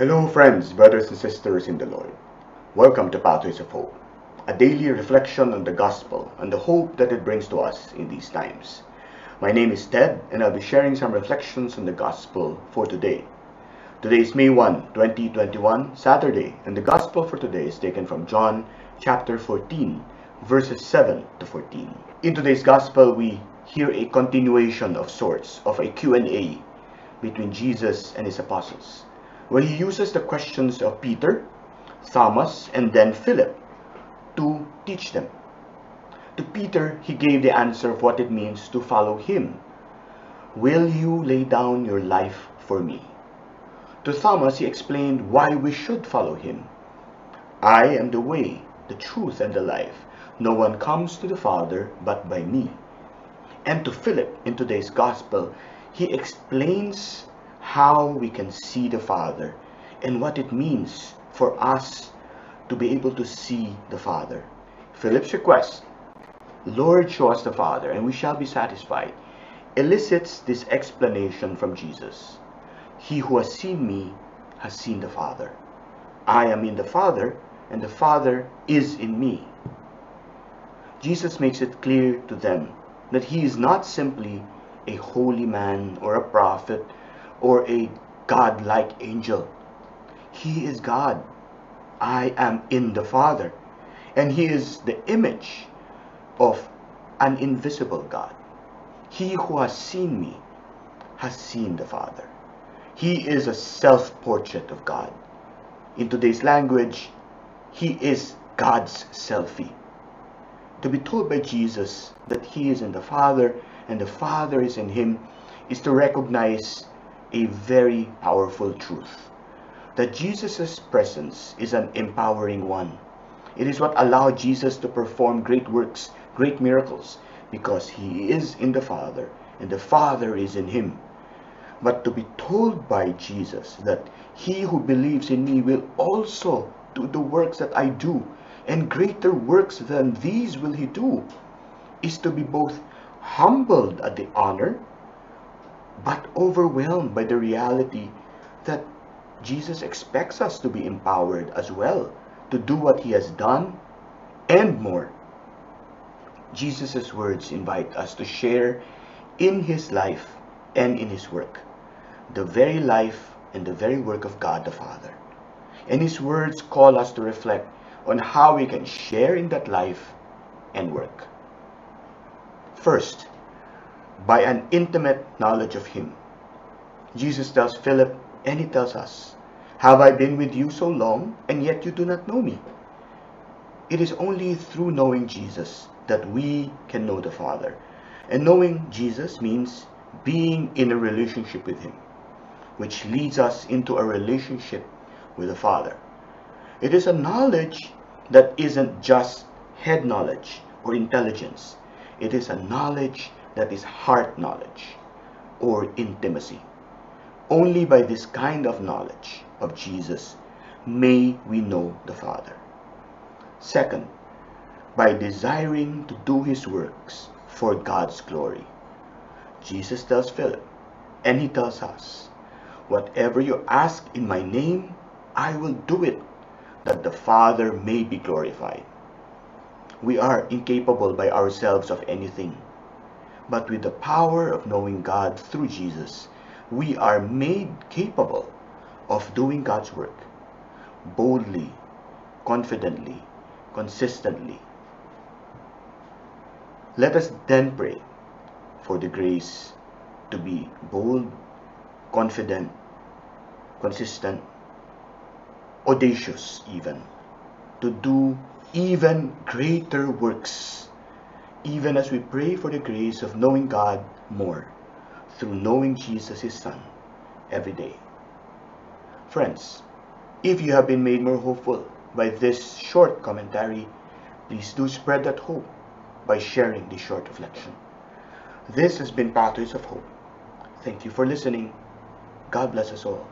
Hello, friends, brothers, and sisters in the Lord. Welcome to Pathways of Hope, a daily reflection on the gospel and the hope that it brings to us in these times. My name is Ted, and I'll be sharing some reflections on the gospel for today. Today is May 1, 2021, Saturday, and the gospel for today is taken from John chapter 14, verses 7 to 14. In today's gospel, we hear a continuation of sorts of a Q&A between Jesus and his apostles, where he uses the questions of Peter, Thomas, and then Philip to teach them. To Peter, he gave the answer of what it means to follow him. Will you lay down your life for me? To Thomas, he explained why we should follow him. I am the way, the truth, and the life. No one comes to the Father but by me. And to Philip, in today's Gospel, he explains how we can see the Father and what it means for us to be able to see the Father. Philip's request, Lord, show us the Father, and we shall be satisfied, elicits this explanation from Jesus. He who has seen me has seen the Father. I am in the Father, and the Father is in me. Jesus makes it clear to them that he is not simply a holy man or a prophet or a God-like angel. He is God. I am in the Father. And he is the image of an invisible God. He who has seen me has seen the Father. He is a self-portrait of God. In today's language, he is God's selfie. To be told by Jesus that he is in the Father and the Father is in him is to recognize a very powerful truth. That Jesus' presence is an empowering one. It is what allowed Jesus to perform great works, great miracles, because he is in the Father and the Father is in him. But to be told by Jesus that he who believes in me will also do the works that I do, and greater works than these will he do, is to be both humbled at the honor, but overwhelmed by the reality that Jesus expects us to be empowered as well to do what he has done and more. Jesus' words invite us to share in his life and in his work, the very life and the very work of God the Father. And his words call us to reflect on how we can share in that life and work. First, by an intimate knowledge of him. Jesus tells Philip, and he tells us, Have I been with you so long, and yet you do not know me? It is only through knowing Jesus that we can know the Father. And knowing Jesus means being in a relationship with him, which leads us into a relationship with the Father. It is a knowledge that isn't just head knowledge or intelligence. It is a knowledge that is heart knowledge or intimacy. Only by this kind of knowledge of Jesus may we know the Father. Second, by desiring to do his works for God's glory. Jesus tells Philip, and he tells us, Whatever you ask in my name, I will do it, that the Father may be glorified. We are incapable by ourselves of anything, but with the power of knowing God through Jesus, we are made capable of doing God's work boldly, confidently, consistently. Let us then pray for the grace to be bold, confident, consistent, audacious even, to do even greater works, even as we pray for the grace of knowing God more through knowing Jesus, His Son, every day. Friends, if you have been made more hopeful by this short commentary, please do spread that hope by sharing this short reflection. This has been Pathways of Hope. Thank you for listening. God bless us all.